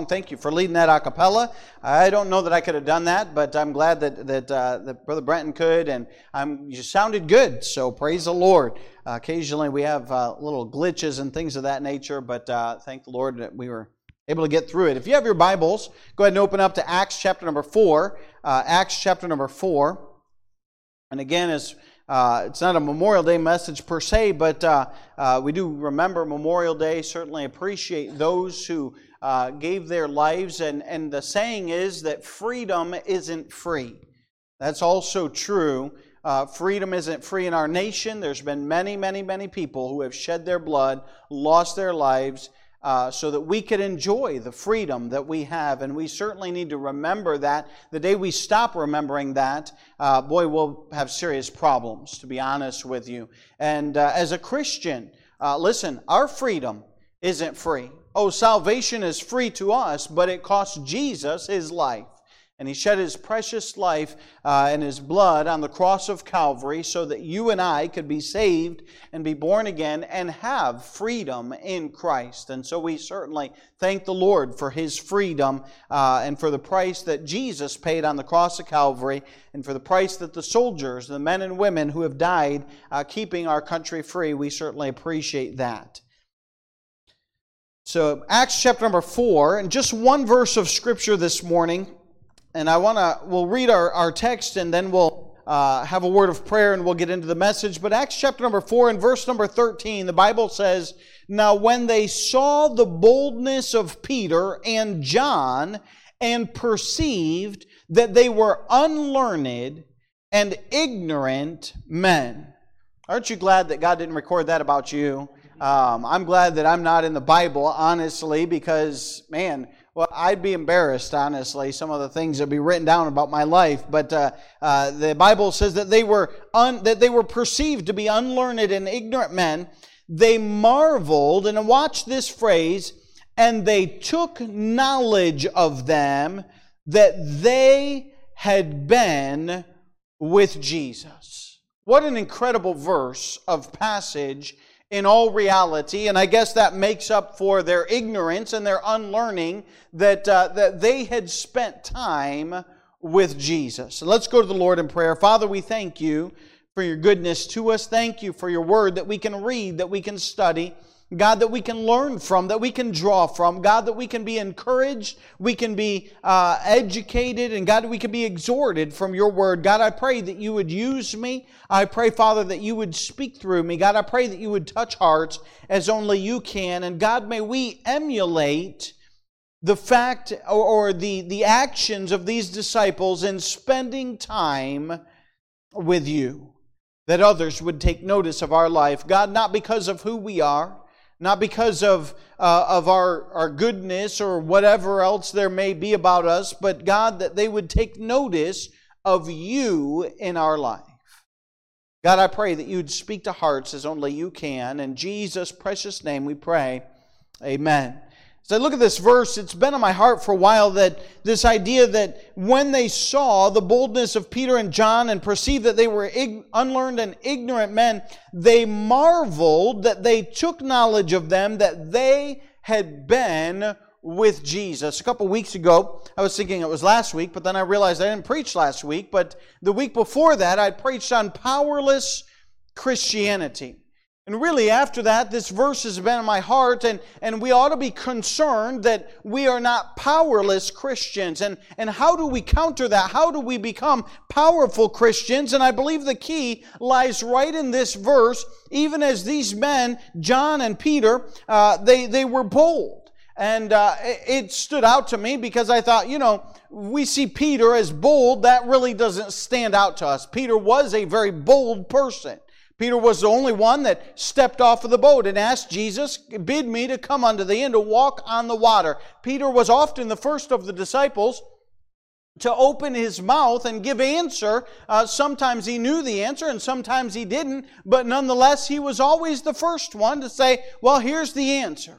song. Thank you for leading that a cappella. I don't know that I could have done that, but I'm glad that, that, uh, that Brother Brenton could, and I'm, you sounded good, so praise the Lord. Uh, occasionally we have uh, little glitches and things of that nature, but uh, thank the Lord that we were able to get through it. If you have your Bibles, go ahead and open up to Acts chapter number 4. Uh, Acts chapter number 4. And again, as uh, it's not a Memorial Day message per se, but uh, uh, we do remember Memorial Day, certainly appreciate those who uh, gave their lives. And, and the saying is that freedom isn't free. That's also true. Uh, freedom isn't free in our nation. There's been many, many, many people who have shed their blood, lost their lives, uh, so that we could enjoy the freedom that we have. And we certainly need to remember that. The day we stop remembering that, uh, boy, we'll have serious problems, to be honest with you. And uh, as a Christian, uh, listen, our freedom isn't free. Oh, salvation is free to us, but it costs Jesus his life. And he shed his precious life uh, and his blood on the cross of Calvary so that you and I could be saved and be born again and have freedom in Christ. And so we certainly thank the Lord for his freedom uh, and for the price that Jesus paid on the cross of Calvary and for the price that the soldiers, the men and women who have died uh, keeping our country free. We certainly appreciate that. So, Acts chapter number 4, and just one verse of scripture this morning and I want to, we'll read our, our text and then we'll uh, have a word of prayer and we'll get into the message. But Acts chapter number 4 and verse number 13, the Bible says, Now when they saw the boldness of Peter and John and perceived that they were unlearned and ignorant men. Aren't you glad that God didn't record that about you? Um, I'm glad that I'm not in the Bible, honestly, because, man, well, I'd be embarrassed, honestly, some of the things that be written down about my life. But uh, uh, the Bible says that they were un, that they were perceived to be unlearned and ignorant men. They marveled, and watch this phrase, and they took knowledge of them that they had been with Jesus. What an incredible verse of passage in all reality, and I guess that makes up for their ignorance and their unlearning that, uh, that they had spent time with Jesus. let's go to the Lord in prayer. Father, we thank you for your goodness to us. Thank you for your word that we can read, that we can study. God, that we can learn from, that we can draw from, God, that we can be encouraged, we can be uh, educated, and God, we can be exhorted from your word. God, I pray that you would use me. I pray, Father, that you would speak through me. God, I pray that you would touch hearts as only you can. And God, may we emulate the fact or, the, the actions of these disciples in spending time with you that others would take notice of our life. God, not because of who we are, not because of, uh, of our, our goodness or whatever else there may be about us, but God, that they would take notice of you in our life. God, I pray that you'd speak to hearts as only you can. In Jesus' precious name we pray. Amen. As I look at this verse, it's been on my heart for a while that this idea that when they saw the boldness of Peter and John and perceived that they were unlearned and ignorant men, they marveled that they took knowledge of them that they had been with Jesus. A couple weeks ago, I was thinking it was last week, but then I realized I didn't preach last week. But the week before that, I preached on powerless Christianity. And really, after that, this verse has been in my heart, and, and we ought to be concerned that we are not powerless Christians. And, and how do we counter that? How do we become powerful Christians? And I believe the key lies right in this verse. Even as these men, John and Peter, uh, they, they were bold. And uh, it stood out to me because I thought, you know, we see Peter as bold. That really doesn't stand out to us. Peter was a very bold person. Peter was the only one that stepped off of the boat and asked Jesus, Bid me to come unto thee and to walk on the water. Peter was often the first of the disciples to open his mouth and give answer. Uh, sometimes he knew the answer and sometimes he didn't, but nonetheless, he was always the first one to say, Well, here's the answer.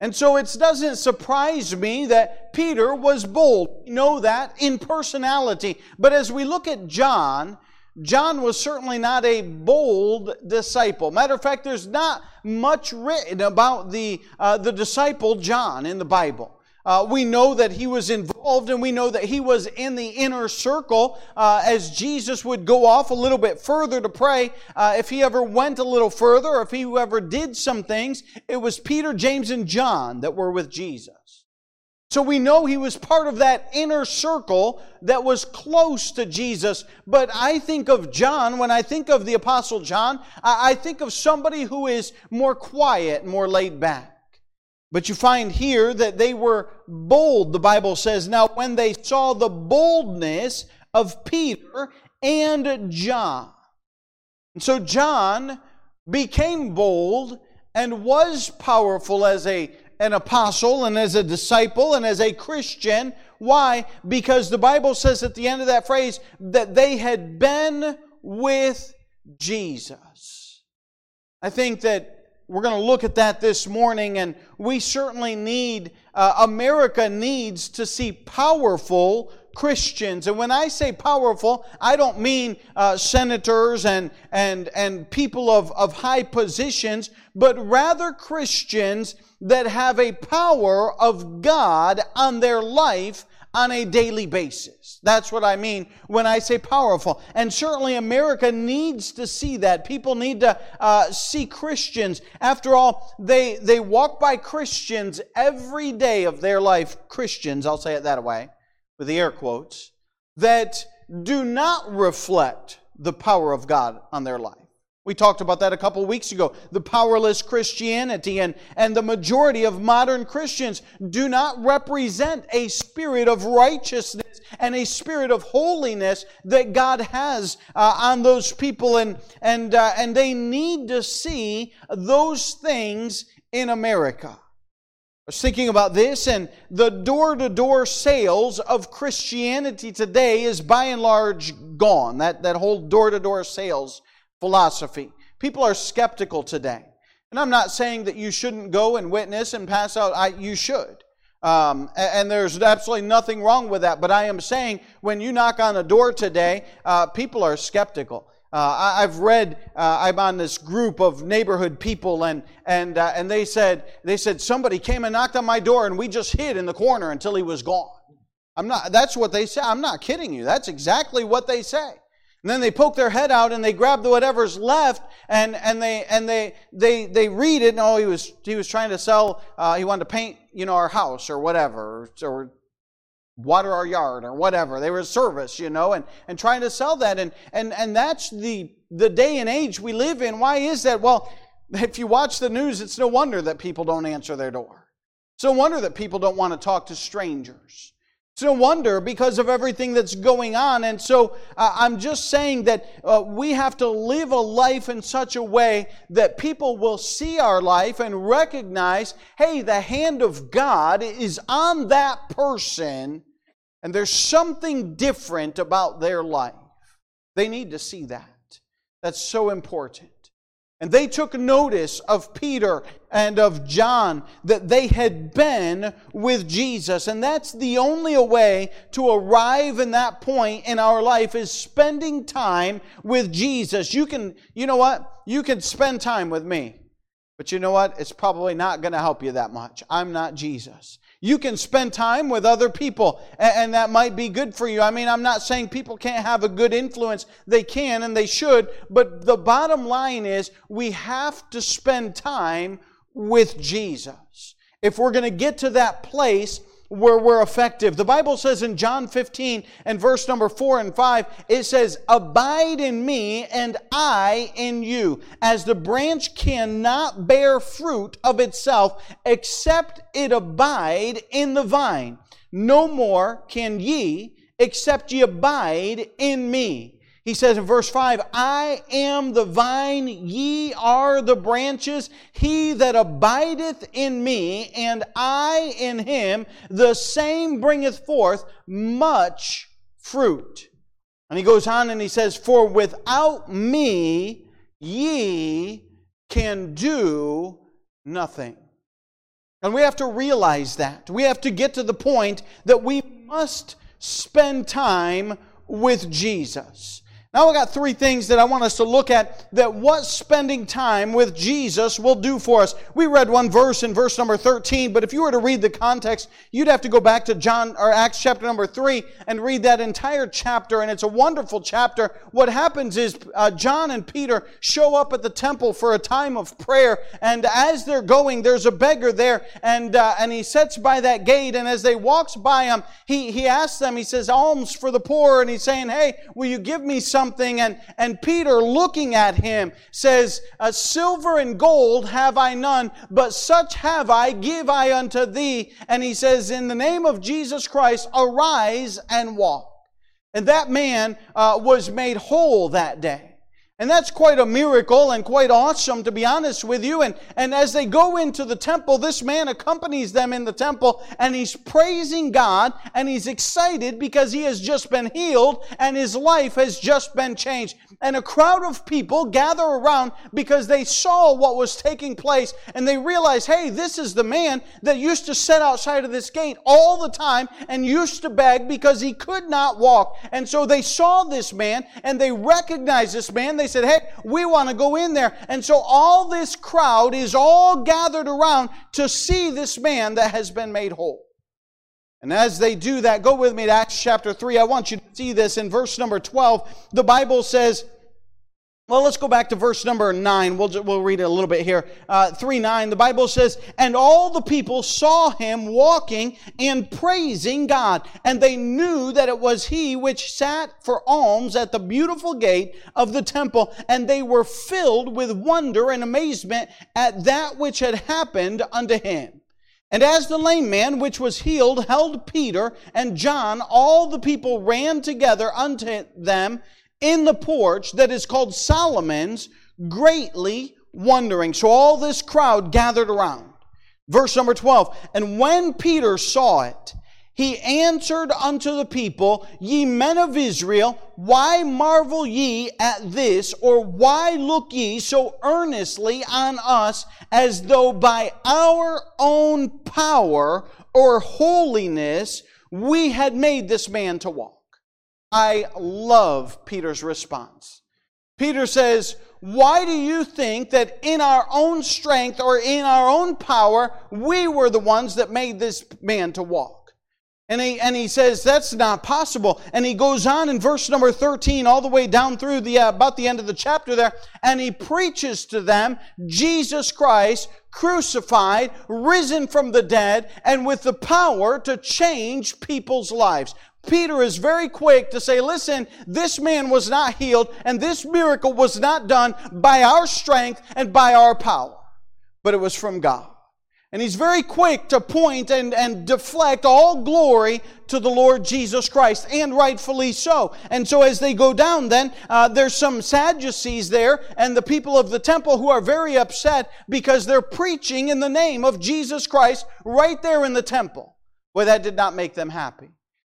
And so it doesn't surprise me that Peter was bold. We know that in personality. But as we look at John, John was certainly not a bold disciple. Matter of fact, there's not much written about the, uh, the disciple John in the Bible. Uh, we know that he was involved and we know that he was in the inner circle uh, as Jesus would go off a little bit further to pray. Uh, if he ever went a little further, or if he ever did some things, it was Peter, James, and John that were with Jesus. So we know he was part of that inner circle that was close to Jesus. But I think of John, when I think of the Apostle John, I think of somebody who is more quiet, more laid back. But you find here that they were bold, the Bible says. Now, when they saw the boldness of Peter and John. And so John became bold and was powerful as a, an apostle and as a disciple and as a Christian. Why? Because the Bible says at the end of that phrase that they had been with Jesus. I think that we're going to look at that this morning, and we certainly need, uh, America needs to see powerful Christians. And when I say powerful, I don't mean uh, senators and, and, and people of, of high positions, but rather Christians that have a power of God on their life on a daily basis. That's what I mean when I say powerful. And certainly America needs to see that. People need to uh, see Christians. After all, they, they walk by Christians every day of their life. Christians, I'll say it that way, with the air quotes, that do not reflect the power of God on their life. We talked about that a couple weeks ago. The powerless Christianity and, and the majority of modern Christians do not represent a spirit of righteousness and a spirit of holiness that God has uh, on those people. And, and, uh, and they need to see those things in America. I was thinking about this, and the door to door sales of Christianity today is by and large gone. That, that whole door to door sales philosophy. People are skeptical today. And I'm not saying that you shouldn't go and witness and pass out. I, you should. Um, and, there's absolutely nothing wrong with that. But I am saying when you knock on a door today, uh, people are skeptical. Uh, I, have read. Uh, I'm on this group of neighborhood people, and and uh, and they said they said somebody came and knocked on my door, and we just hid in the corner until he was gone. I'm not. That's what they say. I'm not kidding you. That's exactly what they say. And then they poke their head out and they grab the whatever's left and, and they and they they they read it. No, oh, he was he was trying to sell. Uh, he wanted to paint you know our house or whatever or water our yard or whatever. They were a service, you know, and and trying to sell that. And and and that's the the day and age we live in. Why is that? Well, if you watch the news, it's no wonder that people don't answer their door. It's no wonder that people don't want to talk to strangers. It's no wonder because of everything that's going on. And so uh, I'm just saying that uh, we have to live a life in such a way that people will see our life and recognize hey, the hand of God is on that person, and there's something different about their life. They need to see that. That's so important. And they took notice of Peter and of John that they had been with Jesus. And that's the only way to arrive in that point in our life is spending time with Jesus. You can, you know what? You can spend time with me. But you know what? It's probably not going to help you that much. I'm not Jesus. You can spend time with other people, and that might be good for you. I mean, I'm not saying people can't have a good influence. They can and they should. But the bottom line is we have to spend time with Jesus. If we're going to get to that place where we're effective. The Bible says in John 15 and verse number 4 and 5, it says, Abide in me and I in you, as the branch cannot bear fruit of itself except it abide in the vine. No more can ye except ye abide in me. He says in verse 5, I am the vine, ye are the branches. He that abideth in me, and I in him, the same bringeth forth much fruit. And he goes on and he says, For without me ye can do nothing. And we have to realize that. We have to get to the point that we must spend time with Jesus. Now, I got three things that I want us to look at that what spending time with Jesus will do for us. We read one verse in verse number 13, but if you were to read the context, you'd have to go back to John or Acts chapter number 3 and read that entire chapter, and it's a wonderful chapter. What happens is uh, John and Peter show up at the temple for a time of prayer, and as they're going, there's a beggar there, and uh, and he sits by that gate, and as they walks by him, he he asks them, he says, "Alms for the poor," and he's saying, "Hey, will you give me some?" Something, and, and Peter, looking at him, says, Silver and gold have I none, but such have I, give I unto thee. And he says, In the name of Jesus Christ, arise and walk. And that man uh, was made whole that day. And that's quite a miracle and quite awesome, to be honest with you. And, and as they go into the temple, this man accompanies them in the temple and he's praising God and he's excited because he has just been healed and his life has just been changed. And a crowd of people gather around because they saw what was taking place and they realize, hey, this is the man that used to sit outside of this gate all the time and used to beg because he could not walk. And so they saw this man and they recognized this man. They said, Hey, we want to go in there. And so all this crowd is all gathered around to see this man that has been made whole. And as they do that, go with me to Acts chapter 3. I want you to see this in verse number 12. The Bible says, well, let's go back to verse number 9. We'll, we'll read it a little bit here. Uh, 3 9, the Bible says, And all the people saw him walking and praising God, and they knew that it was he which sat for alms at the beautiful gate of the temple, and they were filled with wonder and amazement at that which had happened unto him. And as the lame man which was healed held Peter and John, all the people ran together unto them in the porch that is called Solomon's, greatly wondering. So all this crowd gathered around. Verse number 12. And when Peter saw it, he answered unto the people, Ye men of Israel, why marvel ye at this, or why look ye so earnestly on us, as though by our own power or holiness we had made this man to walk? I love Peter's response. Peter says, Why do you think that in our own strength or in our own power, we were the ones that made this man to walk? And he, and he says, That's not possible. And he goes on in verse number 13, all the way down through the, uh, about the end of the chapter there, and he preaches to them Jesus Christ crucified, risen from the dead, and with the power to change people's lives. Peter is very quick to say, listen, this man was not healed and this miracle was not done by our strength and by our power, but it was from God. And he's very quick to point and, and deflect all glory to the Lord Jesus Christ, and rightfully so. And so as they go down, then, uh, there's some Sadducees there, and the people of the temple who are very upset because they're preaching in the name of Jesus Christ right there in the temple. Well, that did not make them happy.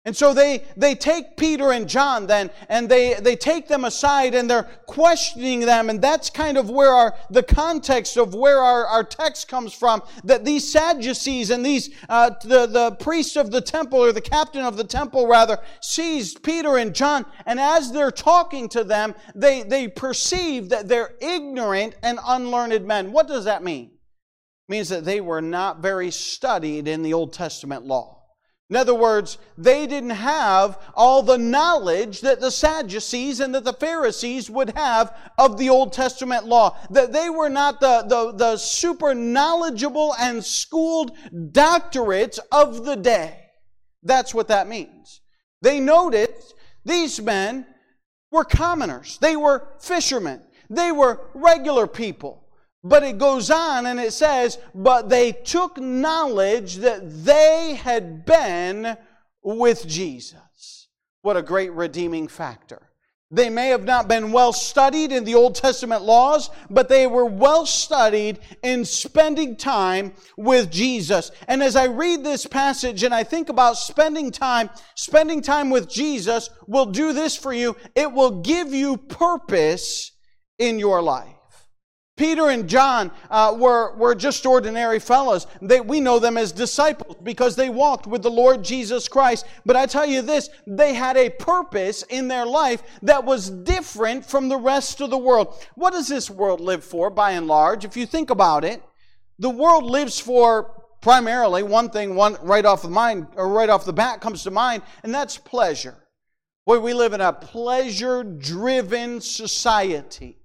And so they, they take Peter and John then, and they, they take them aside and they're questioning them. And that's kind of where our, the context of where our, our text comes from. That these Sadducees and these, uh, the, the priest of the temple, or the captain of the temple rather, sees Peter and John. And as they're talking to them, they, they perceive that they're ignorant and unlearned men. What does that mean? It means that they were not very studied in the Old Testament law. In other words, they didn't have all the knowledge that the Sadducees and that the Pharisees would have of the Old Testament law. That they were not the, the, the super knowledgeable and schooled doctorates of the day. That's what that means. They noticed these men were commoners. They were fishermen. They were regular people. But it goes on and it says, but they took knowledge that they had been with Jesus. What a great redeeming factor. They may have not been well studied in the Old Testament laws, but they were well studied in spending time with Jesus. And as I read this passage and I think about spending time, spending time with Jesus will do this for you. It will give you purpose in your life Peter and John uh, were, were just ordinary fellows. They, we know them as disciples because they walked with the Lord Jesus Christ. But I tell you this, they had a purpose in their life that was different from the rest of the world. What does this world live for, by and large? If you think about it, the world lives for primarily one thing, one right off the mind or right off the bat comes to mind, and that's pleasure. Boy, we live in a pleasure-driven society.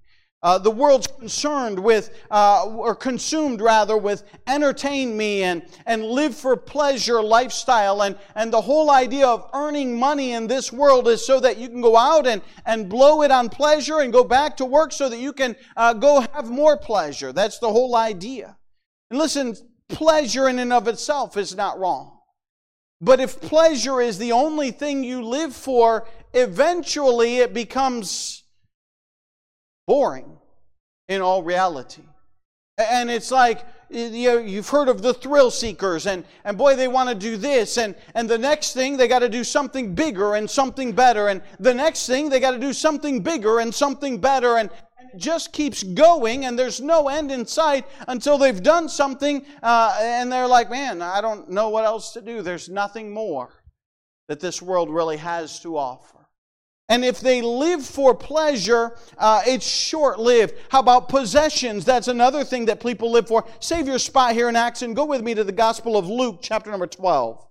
Uh, the world's concerned with, uh, or consumed rather, with entertain me and, and live for pleasure lifestyle. And, and the whole idea of earning money in this world is so that you can go out and, and blow it on pleasure and go back to work so that you can uh, go have more pleasure. That's the whole idea. And listen, pleasure in and of itself is not wrong. But if pleasure is the only thing you live for, eventually it becomes boring in all reality. And it's like, you know, you've heard of the thrill seekers, and, and boy, they want to do this, and, and the next thing, they got to do something bigger and something better, and the next thing, they got to do something bigger and something better, and, it just keeps going, and there's no end in sight until they've done something, uh, and they're like, man, I don't know what else to do. There's nothing more that this world really has to offer. And if they live for pleasure, uh, it's short lived. How about possessions? That's another thing that people live for. Save your spot here in Acts and go with me to the Gospel of Luke, chapter number 12.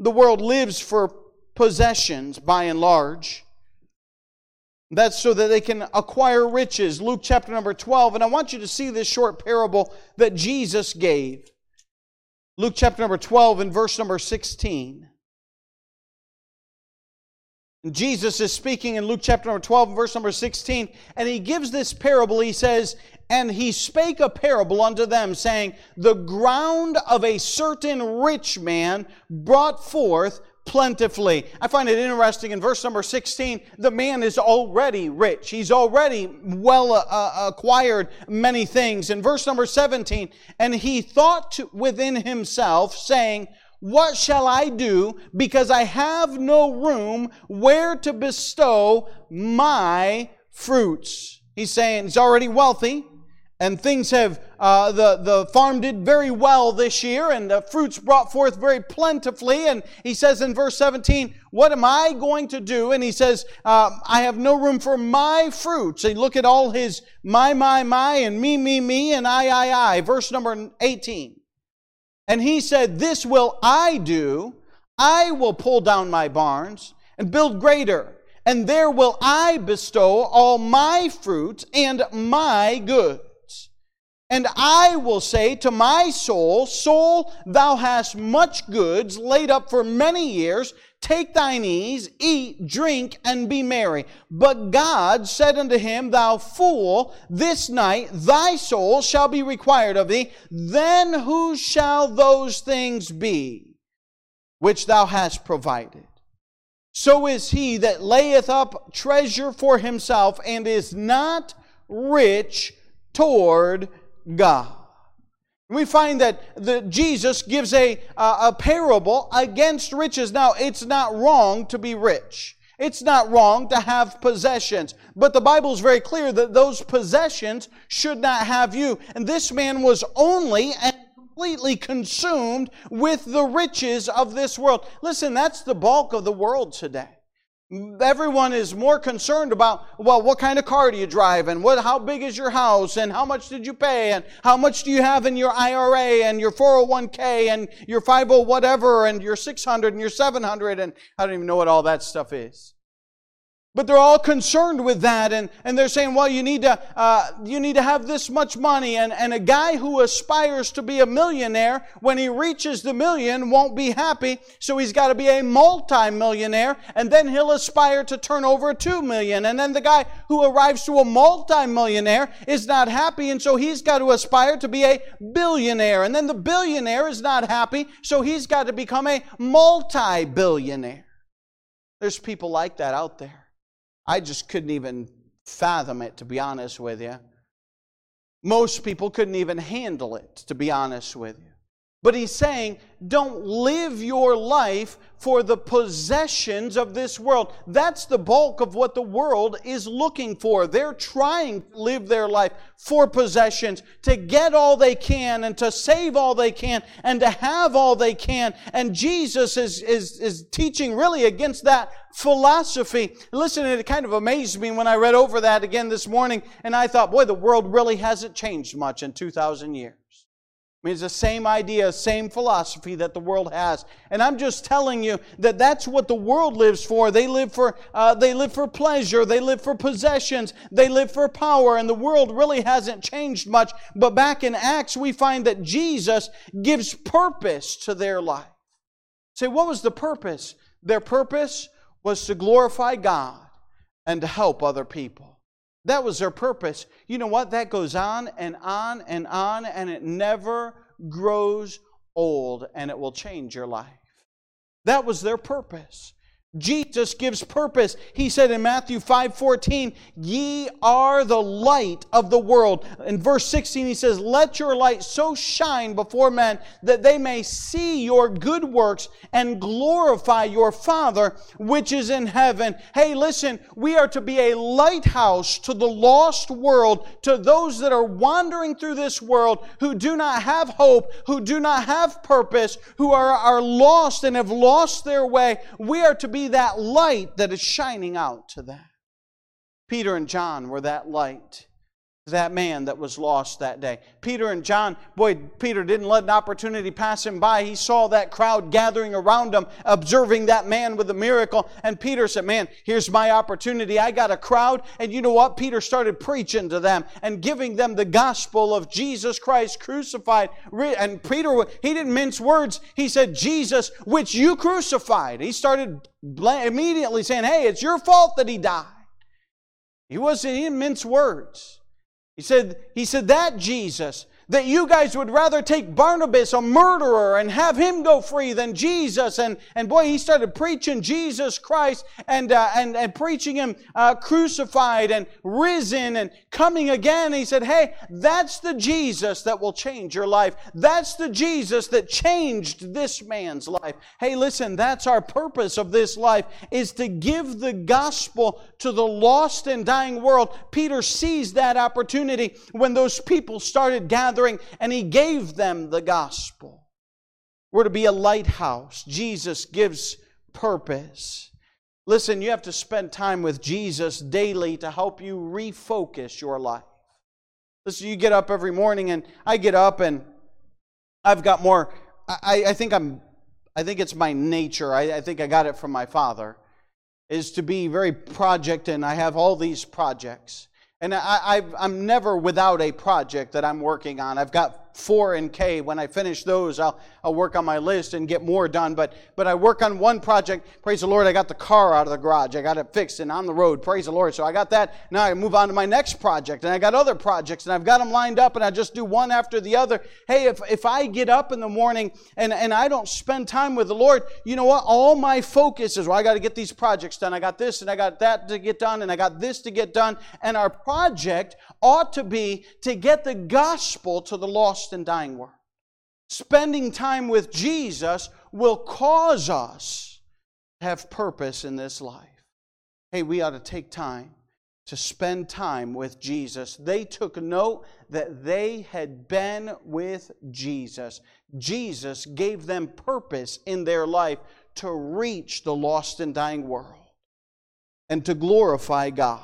The world lives for possessions by and large. That's so that they can acquire riches. Luke chapter number 12. And I want you to see this short parable that Jesus gave. Luke chapter number 12 and verse number 16. Jesus is speaking in Luke chapter number 12, verse number 16, and he gives this parable. He says, And he spake a parable unto them, saying, The ground of a certain rich man brought forth plentifully. I find it interesting in verse number 16, the man is already rich. He's already well uh, uh acquired many things. In verse number 17, and he thought within himself, saying, what shall I do because I have no room where to bestow my fruits? He's saying he's already wealthy and things have, uh, the, the farm did very well this year and the fruits brought forth very plentifully. And he says in verse 17, What am I going to do? And he says, uh, I have no room for my fruits. And look at all his my, my, my, and me, me, me, and I, I, I. Verse number 18. And he said, This will I do. I will pull down my barns and build greater, and there will I bestow all my fruits and my goods. And I will say to my soul, Soul, thou hast much goods laid up for many years. Take thine ease, eat, drink, and be merry. But God said unto him, Thou fool, this night thy soul shall be required of thee. Then who shall those things be which thou hast provided? So is he that layeth up treasure for himself and is not rich toward God. We find that the, Jesus gives a, a parable against riches. Now, it's not wrong to be rich. It's not wrong to have possessions. But the Bible is very clear that those possessions should not have you. And this man was only and completely consumed with the riches of this world. Listen, that's the bulk of the world today. Everyone is more concerned about, well, what kind of car do you drive and what, how big is your house and how much did you pay and how much do you have in your IRA and your 401k and your 50 whatever and your 600 and your 700 and I don't even know what all that stuff is. But they're all concerned with that, and, and they're saying, well, you need to, uh, you need to have this much money. And, and a guy who aspires to be a millionaire, when he reaches the million, won't be happy. So he's got to be a multimillionaire, and then he'll aspire to turn over two million. And then the guy who arrives to a multimillionaire is not happy, and so he's got to aspire to be a billionaire. And then the billionaire is not happy, so he's got to become a multi billionaire. There's people like that out there. I just couldn't even fathom it, to be honest with you. Most people couldn't even handle it, to be honest with you. But he's saying, don't live your life for the possessions of this world. That's the bulk of what the world is looking for. They're trying to live their life for possessions, to get all they can and to save all they can and to have all they can. And Jesus is, is, is teaching really against that philosophy. Listen, it kind of amazed me when I read over that again this morning and I thought, boy, the world really hasn't changed much in 2,000 years. I mean, it's the same idea, same philosophy that the world has. And I'm just telling you that that's what the world lives for. They live for, uh, they live for pleasure. They live for possessions. They live for power. And the world really hasn't changed much. But back in Acts, we find that Jesus gives purpose to their life. Say, what was the purpose? Their purpose was to glorify God and to help other people. That was their purpose. You know what? That goes on and on and on, and it never grows old, and it will change your life. That was their purpose. Jesus gives purpose. He said in Matthew 5 14, Ye are the light of the world. In verse 16, he says, Let your light so shine before men that they may see your good works and glorify your Father which is in heaven. Hey, listen, we are to be a lighthouse to the lost world, to those that are wandering through this world who do not have hope, who do not have purpose, who are, are lost and have lost their way. We are to be that light that is shining out to them. Peter and John were that light that man that was lost that day. Peter and John, boy, Peter didn't let an opportunity pass him by. He saw that crowd gathering around him, observing that man with the miracle. And Peter said, Man, here's my opportunity. I got a crowd. And you know what? Peter started preaching to them and giving them the gospel of Jesus Christ crucified. And Peter, he didn't mince words. He said, Jesus, which you crucified. He started immediately saying, Hey, it's your fault that he died. He wasn't, he didn't mince words. He said, he said that Jesus that you guys would rather take Barabbas, a murderer, and have him go free than Jesus. And, and boy, he started preaching Jesus Christ and, uh, and, and preaching him uh, crucified and risen and coming again. He said, Hey, that's the Jesus that will change your life. That's the Jesus that changed this man's life. Hey, listen, that's our purpose of this life is to give the gospel to the lost and dying world. Peter seized that opportunity when those people started gathering gathering, and he gave them the gospel. We're to be a lighthouse. Jesus gives purpose. Listen, you have to spend time with Jesus daily to help you refocus your life. Listen, you get up every morning, and I get up, and I've got more. I, I think I'm. I think it's my nature. I, I think I got it from my father. Is to be very project, and I have all these projects. And I, am never without a project that I'm working on. I've got four and K. When I finish those, I'll, I'll work on my list and get more done. But, but I work on one project. Praise the Lord, I got the car out of the garage. I got it fixed and on the road. Praise the Lord. So I got that. Now I move on to my next project. And I got other projects and I've got them lined up and I just do one after the other. Hey, if, if I get up in the morning and, and I don't spend time with the Lord, you know what? All my focus is, well, I got to get these projects done. I got this and I got that to get done and I got this to get done. And our project ought to be to get the gospel to the lost and dying world. Spending time with Jesus will cause us to have purpose in this life. Hey, we ought to take time to spend time with Jesus. They took note that they had been with Jesus. Jesus gave them purpose in their life to reach the lost and dying world and to glorify God.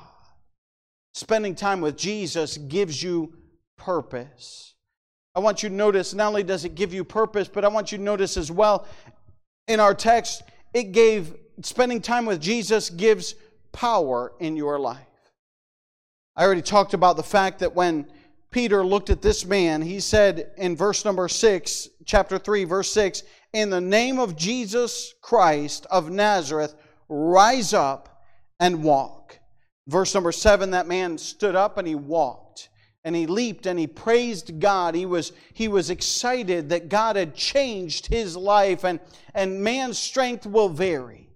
Spending time with Jesus gives you purpose. I want you to notice not only does it give you purpose, but I want you to notice as well in our text, it gave spending time with Jesus gives power in your life. I already talked about the fact that when Peter looked at this man, he said in verse number 6, chapter 3, verse 6, In the name of Jesus Christ of Nazareth, rise up and walk. Verse number seven, that man stood up and he walked and he leaped and he praised God. He was, he was excited that God had changed his life, and, and man's strength will vary.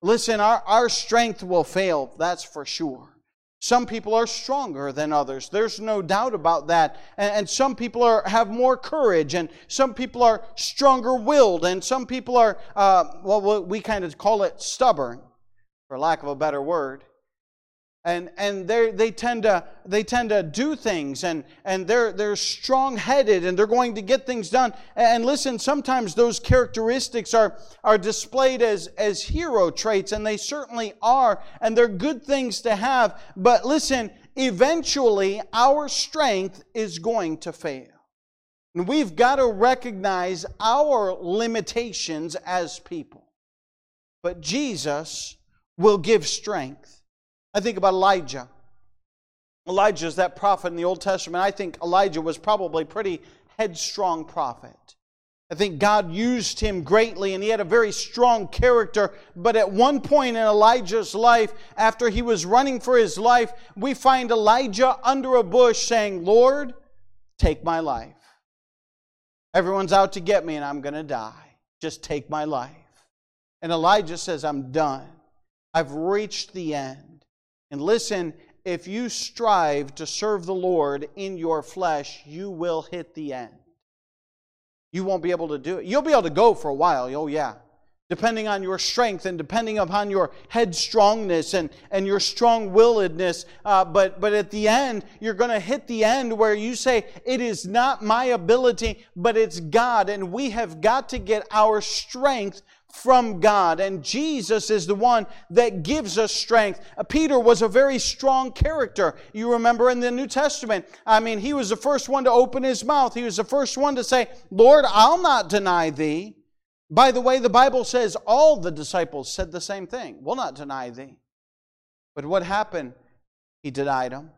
Listen, our, our strength will fail, that's for sure. Some people are stronger than others. There's no doubt about that. And, and, some people are, have more courage, and some people are stronger willed, and some people are, uh, well, we kind of call it stubborn, for lack of a better word and and they they tend to they tend to do things and and they're they're strong-headed and they're going to get things done. And listen sometimes those characteristics are are displayed as as hero traits and they certainly are and they're good things to have. But listen eventually our strength is going to fail. And we've got to recognize our limitations as people. But Jesus will give strength I think about Elijah. Elijah is that prophet in the Old Testament. I think Elijah was probably a pretty headstrong prophet. I think God used him greatly and he had a very strong character. But at one point in Elijah's life, after he was running for his life, we find Elijah under a bush saying, Lord, take my life. Everyone's out to get me and I'm going to die. Just take my life. And Elijah says, I'm done. I've reached the end. And listen, if you strive to serve the Lord in your flesh, you will hit the end. You won't be able to do it. You'll be able to go for a while, oh yeah. Depending on your strength and depending upon your headstrongness and, and your strong willedness. Uh, but, but at the end, you're going to hit the end where you say, It is not my ability, but it's God. And we have got to get our strength from God. And Jesus is the one that gives us strength. Uh, Peter was a very strong character. You remember in the New Testament, I mean, he was the first one to open his mouth. He was the first one to say, Lord, I'll not deny thee. By the way, the Bible says all the disciples said the same thing. We'll not deny thee. But what happened? He denied him.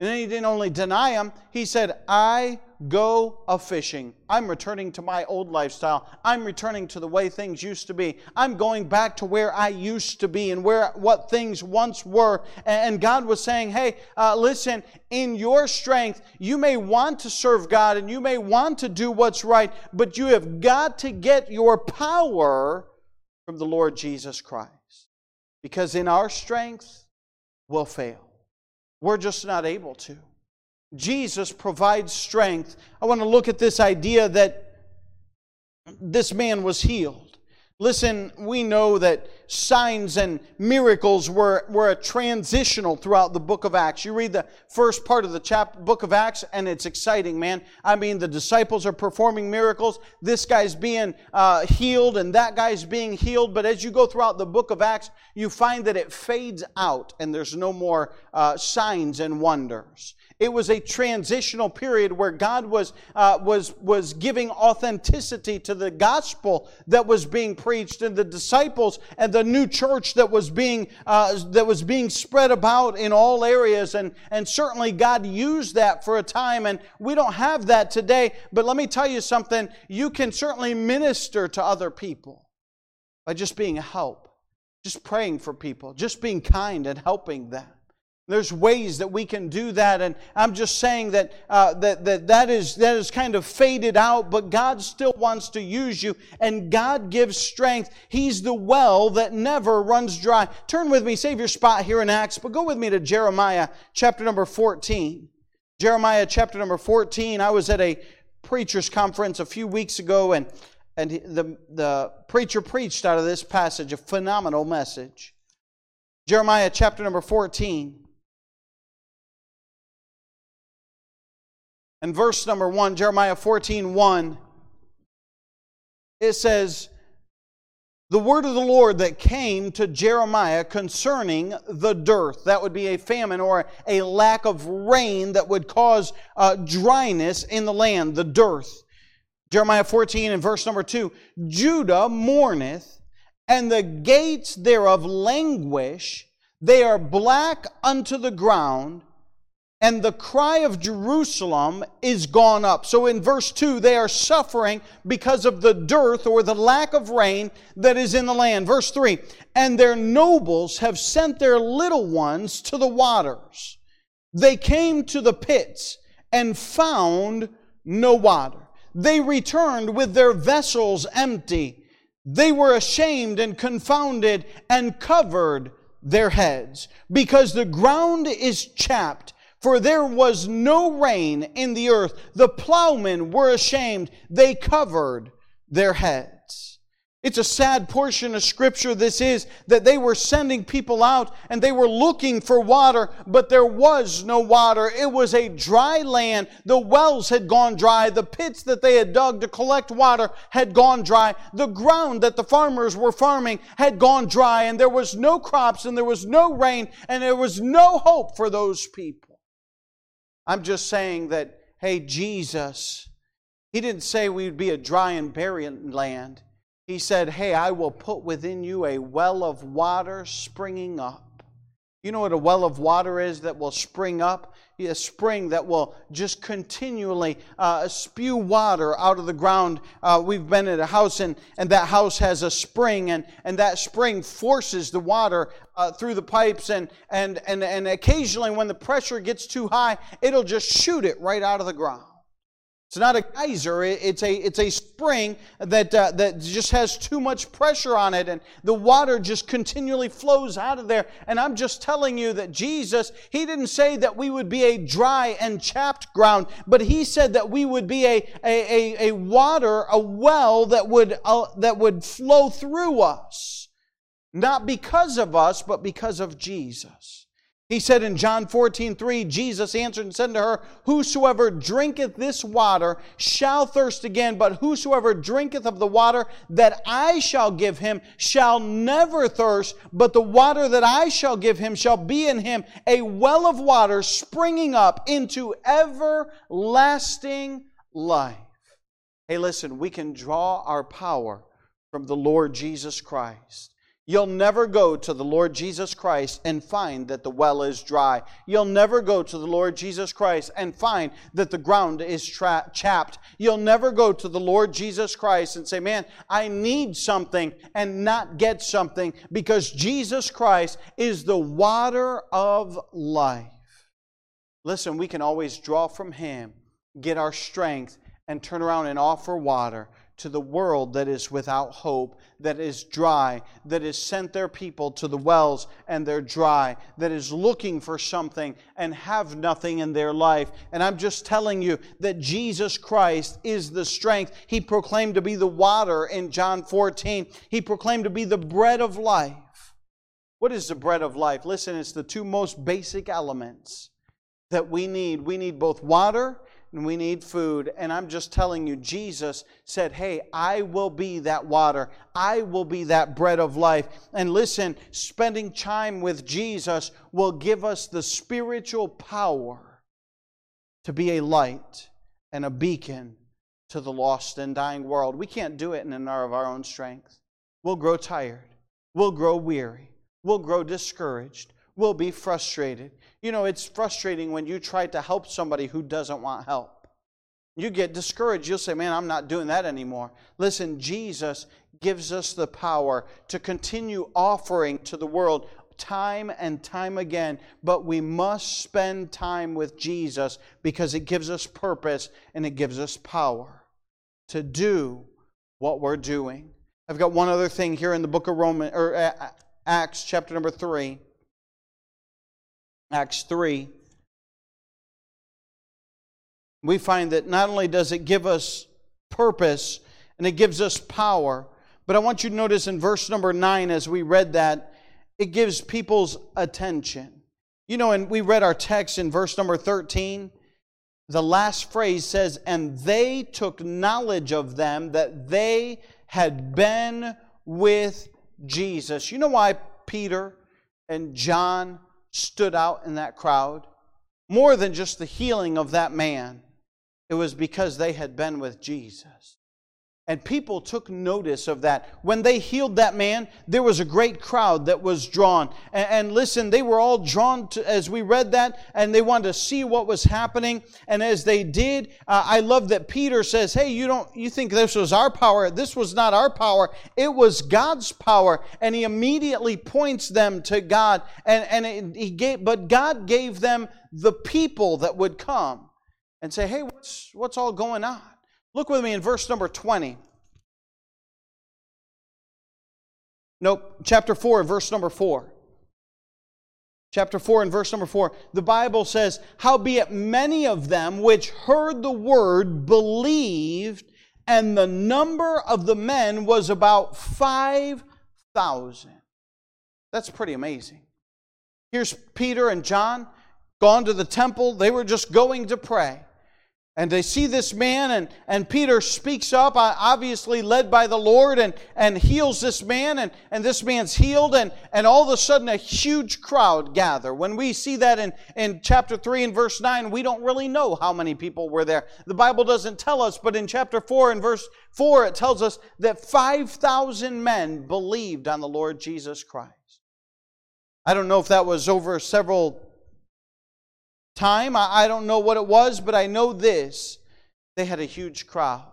And then he didn't only deny him, he said, I go a fishing. I'm returning to my old lifestyle. I'm returning to the way things used to be. I'm going back to where I used to be and where what things once were. And God was saying, hey, uh, listen, in your strength, you may want to serve God and you may want to do what's right, but you have got to get your power from the Lord Jesus Christ. Because in our strength, we'll fail. We're just not able to. Jesus provides strength. I want to look at this idea that this man was healed. Listen, we know that signs and miracles were, were a transitional throughout the book of Acts. You read the first part of the chapter, book of Acts, and it's exciting, man. I mean, the disciples are performing miracles. This guy's being uh, healed, and that guy's being healed. But as you go throughout the book of Acts, you find that it fades out, and there's no more uh, signs and wonders. It was a transitional period where God was, uh, was, was giving authenticity to the gospel that was being preached and the disciples and the new church that was being, uh, that was being spread about in all areas. And, and certainly God used that for a time. And we don't have that today. But let me tell you something. You can certainly minister to other people by just being a help, just praying for people, just being kind and helping them. There's ways that we can do that, and I'm just saying that, uh, that, that, that, is, that is kind of faded out, but God still wants to use you, and God gives strength. He's the well that never runs dry. Turn with me, save your spot here in Acts, but go with me to Jeremiah chapter number 14. Jeremiah chapter number 14. I was at a preacher's conference a few weeks ago, and, and the, the preacher preached out of this passage a phenomenal message. Jeremiah chapter number 14. And verse number 1, Jeremiah 14 1, it says, The word of the Lord that came to Jeremiah concerning the dearth. That would be a famine or a lack of rain that would cause uh, dryness in the land, the dearth. Jeremiah 14 and verse number 2 Judah mourneth, and the gates thereof languish, they are black unto the ground and the cry of Jerusalem is gone up. So in verse 2, they are suffering because of the dearth or the lack of rain that is in the land. Verse 3, and their nobles have sent their little ones to the waters. They came to the pits and found no water. They returned with their vessels empty. They were ashamed and confounded and covered their heads, because the ground is chapped. For there was no rain in the earth. The plowmen were ashamed. They covered their heads. It's a sad portion of scripture this is that they were sending people out and they were looking for water, but there was no water. It was a dry land. The wells had gone dry. The pits that they had dug to collect water had gone dry. The ground that the farmers were farming had gone dry and there was no crops and there was no rain and there was no hope for those people. I'm just saying that, hey, Jesus, He didn't say we'd be a dry and barren land. He said, Hey, I will put within you a well of water springing up. You know what a well of water is that will spring up? A spring that will just continually uh, spew water out of the ground. Uh, we've been at a house, and, and that house has a spring, and, and that spring forces the water uh, through the pipes. And, and, and, and occasionally, when the pressure gets too high, it'll just shoot it right out of the ground. It's not a geyser, it's a, it's a spring that, uh, that just has too much pressure on it, and the water just continually flows out of there. And I'm just telling you that Jesus, He didn't say that we would be a dry and chapped ground, but He said that we would be a, a, a, a water, a well that would, uh, that would flow through us. Not because of us, but because of Jesus. He said in John 14, 3, Jesus answered and said to her, Whosoever drinketh this water shall thirst again, but whosoever drinketh of the water that I shall give him shall never thirst, but the water that I shall give him shall be in him a well of water springing up into everlasting life. Hey, listen, we can draw our power from the Lord Jesus Christ. You'll never go to the Lord Jesus Christ and find that the well is dry. You'll never go to the Lord Jesus Christ and find that the ground is tra- chapped. You'll never go to the Lord Jesus Christ and say, Man, I need something and not get something because Jesus Christ is the water of life. Listen, we can always draw from Him, get our strength, and turn around and offer water to the world that is without hope, that is dry, that has sent their people to the wells and they're dry, that is looking for something and have nothing in their life. And I'm just telling you that Jesus Christ is the strength. He proclaimed to be the water in John 14, He proclaimed to be the bread of life. What is the bread of life? Listen, it's the two most basic elements that we need. We need both water and we need food. And I'm just telling you, Jesus said, Hey, I will be that water. I will be that bread of life. And listen, spending time with Jesus will give us the spiritual power to be a light and a beacon to the lost and dying world. We can't do it in and of our own strength. We'll grow tired. We'll grow weary. We'll grow discouraged. We'll be frustrated. You know, it's frustrating when you try to help somebody who doesn't want help. You get discouraged. You'll say, Man, I'm not doing that anymore. Listen, Jesus gives us the power to continue offering to the world time and time again, but we must spend time with Jesus because it gives us purpose and it gives us power to do what we're doing. I've got one other thing here in the book of Romans or uh, Acts chapter number 3. Acts 3, we find that not only does it give us purpose and it gives us power, but I want you to notice in verse number 9 as we read that, it gives people's attention. You know, and we read our text in verse number 13. The last phrase says, And they took knowledge of them that they had been with Jesus. You know why Peter and John stood out in that crowd. More than just the healing of that man, it was because they had been with Jesus. And people took notice of that. When they healed that man, there was a great crowd that was drawn. And, and, listen, they were all drawn to, as we read that, and they wanted to see what was happening. And as they did, uh, I love that Peter says, Hey, you don't, you think this was our power? This was not our power. It was God's power. And he immediately points them to God. And, and it, he gave, but God gave them the people that would come and say, Hey, what's, what's all going on? Look with me in verse number 20. Nope, chapter 4, verse number 4. chapter 4 and verse number 4, the Bible says, Howbeit many of them which heard the word believed, and the number of the men was about 5,000. That's pretty amazing. Here's Peter and John gone to the temple. They were just going to pray. And they see this man, and, and Peter speaks up, obviously led by the Lord, and, and heals this man, and, and this man's healed, and, and all of a sudden a huge crowd gather. When we see that in, in chapter 3 and verse 9, we don't really know how many people were there. The Bible doesn't tell us, but in chapter 4 and verse 4, it tells us that 5,000 men believed on the Lord Jesus Christ. I don't know if that was over several time. I, I don't know what it was, but I know this. They had a huge crowd.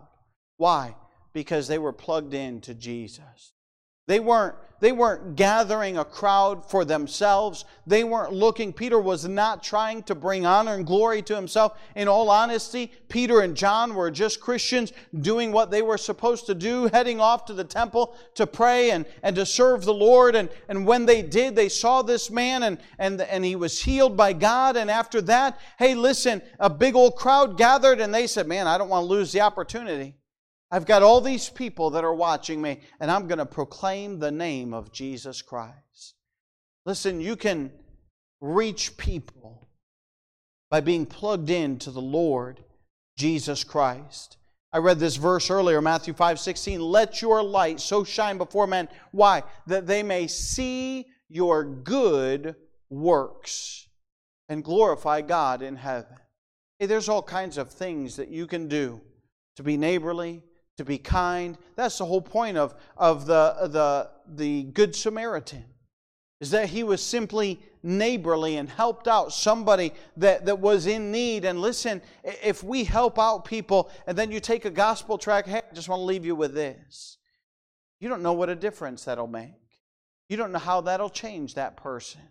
Why? Because they were plugged into Jesus. They weren't, they weren't gathering a crowd for themselves. They weren't looking. Peter was not trying to bring honor and glory to himself. In all honesty, Peter and John were just Christians doing what they were supposed to do, heading off to the temple to pray and, and to serve the Lord. And, and when they did, they saw this man and, and, and he was healed by God. And after that, hey, listen, a big old crowd gathered and they said, Man, I don't want to lose the opportunity. I've got all these people that are watching me, and I'm going to proclaim the name of Jesus Christ. Listen, you can reach people by being plugged in to the Lord Jesus Christ. I read this verse earlier, Matthew 5 16. Let your light so shine before men. Why? That they may see your good works and glorify God in heaven. Hey, there's all kinds of things that you can do to be neighborly, to be kind. That's the whole point of, of the, the, the Good Samaritan, is that he was simply neighborly and helped out somebody that, that was in need. And listen, if we help out people and then you take a gospel track, hey, I just want to leave you with this. You don't know what a difference that'll make. You don't know how that'll change that person.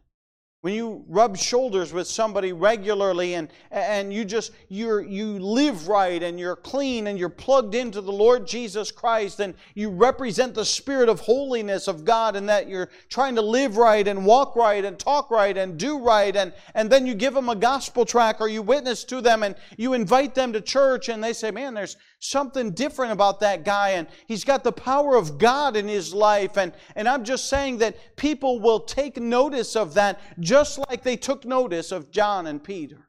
When you rub shoulders with somebody regularly and, and you just you you live right and you're clean and you're plugged into the Lord Jesus Christ and you represent the spirit of holiness of God and that you're trying to live right and walk right and talk right and do right and, and then you give them a gospel track or you witness to them and you invite them to church and they say, Man, there's something different about that guy and he's got the power of God in his life. And, and I'm just saying that people will take notice of that just like they took notice of John and Peter.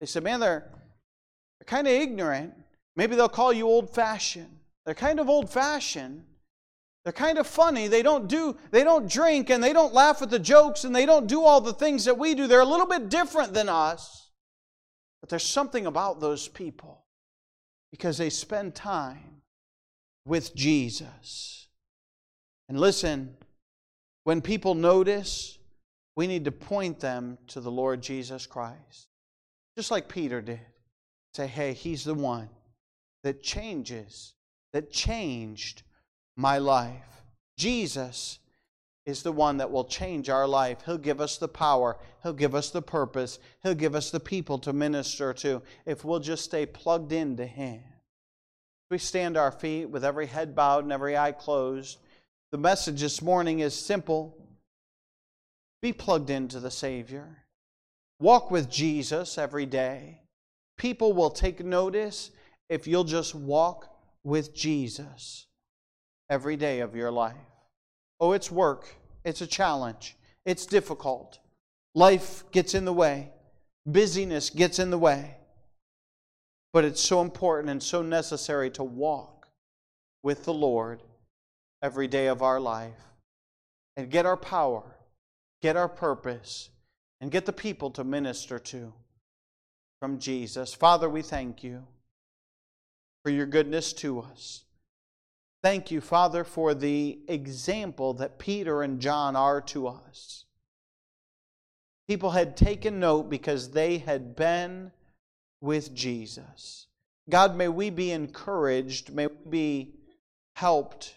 They said, man, they're, they're kind of ignorant. Maybe they'll call you old fashioned. They're kind of old fashioned. They're kind of funny. They don't do, they don't drink and they don't laugh at the jokes and they don't do all the things that we do. They're a little bit different than us. But there's something about those people because they spend time with Jesus. And listen, when people notice, we need to point them to the Lord Jesus Christ. Just like Peter did. Say, hey, he's the one that changes, that changed my life. Jesus is the one that will change our life. He'll give us the power, He'll give us the purpose, He'll give us the people to minister to if we'll just stay plugged into Him. We stand our feet with every head bowed and every eye closed. The message this morning is simple be plugged into the Savior, walk with Jesus every day. People will take notice if you'll just walk with Jesus every day of your life. Oh, it's work, it's a challenge, it's difficult. Life gets in the way, busyness gets in the way. But it's so important and so necessary to walk with the Lord every day of our life and get our power, get our purpose, and get the people to minister to from Jesus. Father, we thank you for your goodness to us. Thank you, Father, for the example that Peter and John are to us. People had taken note because they had been with Jesus. God, may we be encouraged, may we be helped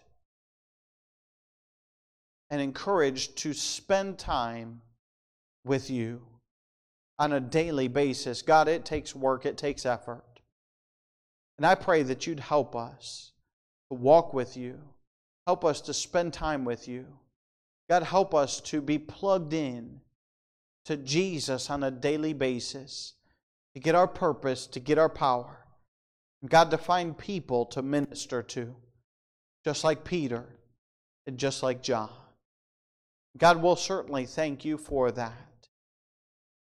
and encouraged to spend time with you on a daily basis. God, it takes work, it takes effort. And I pray that you'd help us to walk with you. Help us to spend time with you. God, help us to be plugged in to Jesus on a daily basis, to get our purpose, to get our power. God, to find people to minister to, just like Peter and just like John. God will certainly thank you for that.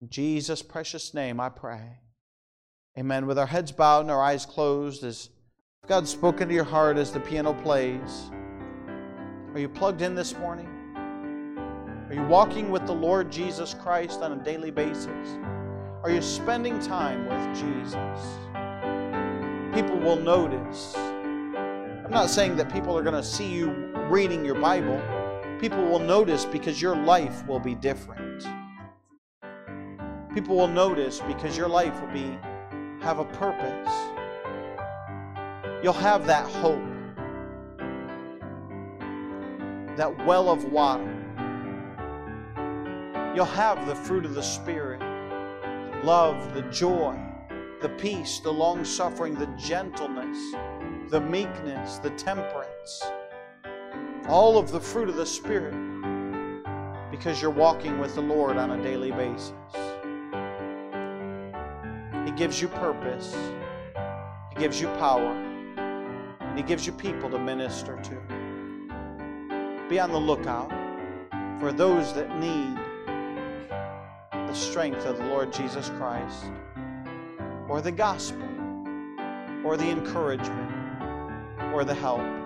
In Jesus' precious name, I pray. Amen. With our heads bowed and our eyes closed, as God spoken to your heart as the piano plays, are you plugged in this morning? Are you walking with the Lord Jesus Christ on a daily basis? Are you spending time with Jesus? People will notice. I'm not saying that people are going to see you reading your Bible. People will notice because your life will be different. People will notice because your life will be have a purpose. You'll have that hope. That well of water. You'll have the fruit of the Spirit love, the joy, the peace, the long suffering, the gentleness, the meekness, the temperance. All of the fruit of the Spirit because you're walking with the Lord on a daily basis. He gives you purpose, He gives you power, and He gives you people to minister to. Be on the lookout for those that need the strength of the Lord Jesus Christ, or the gospel, or the encouragement, or the help.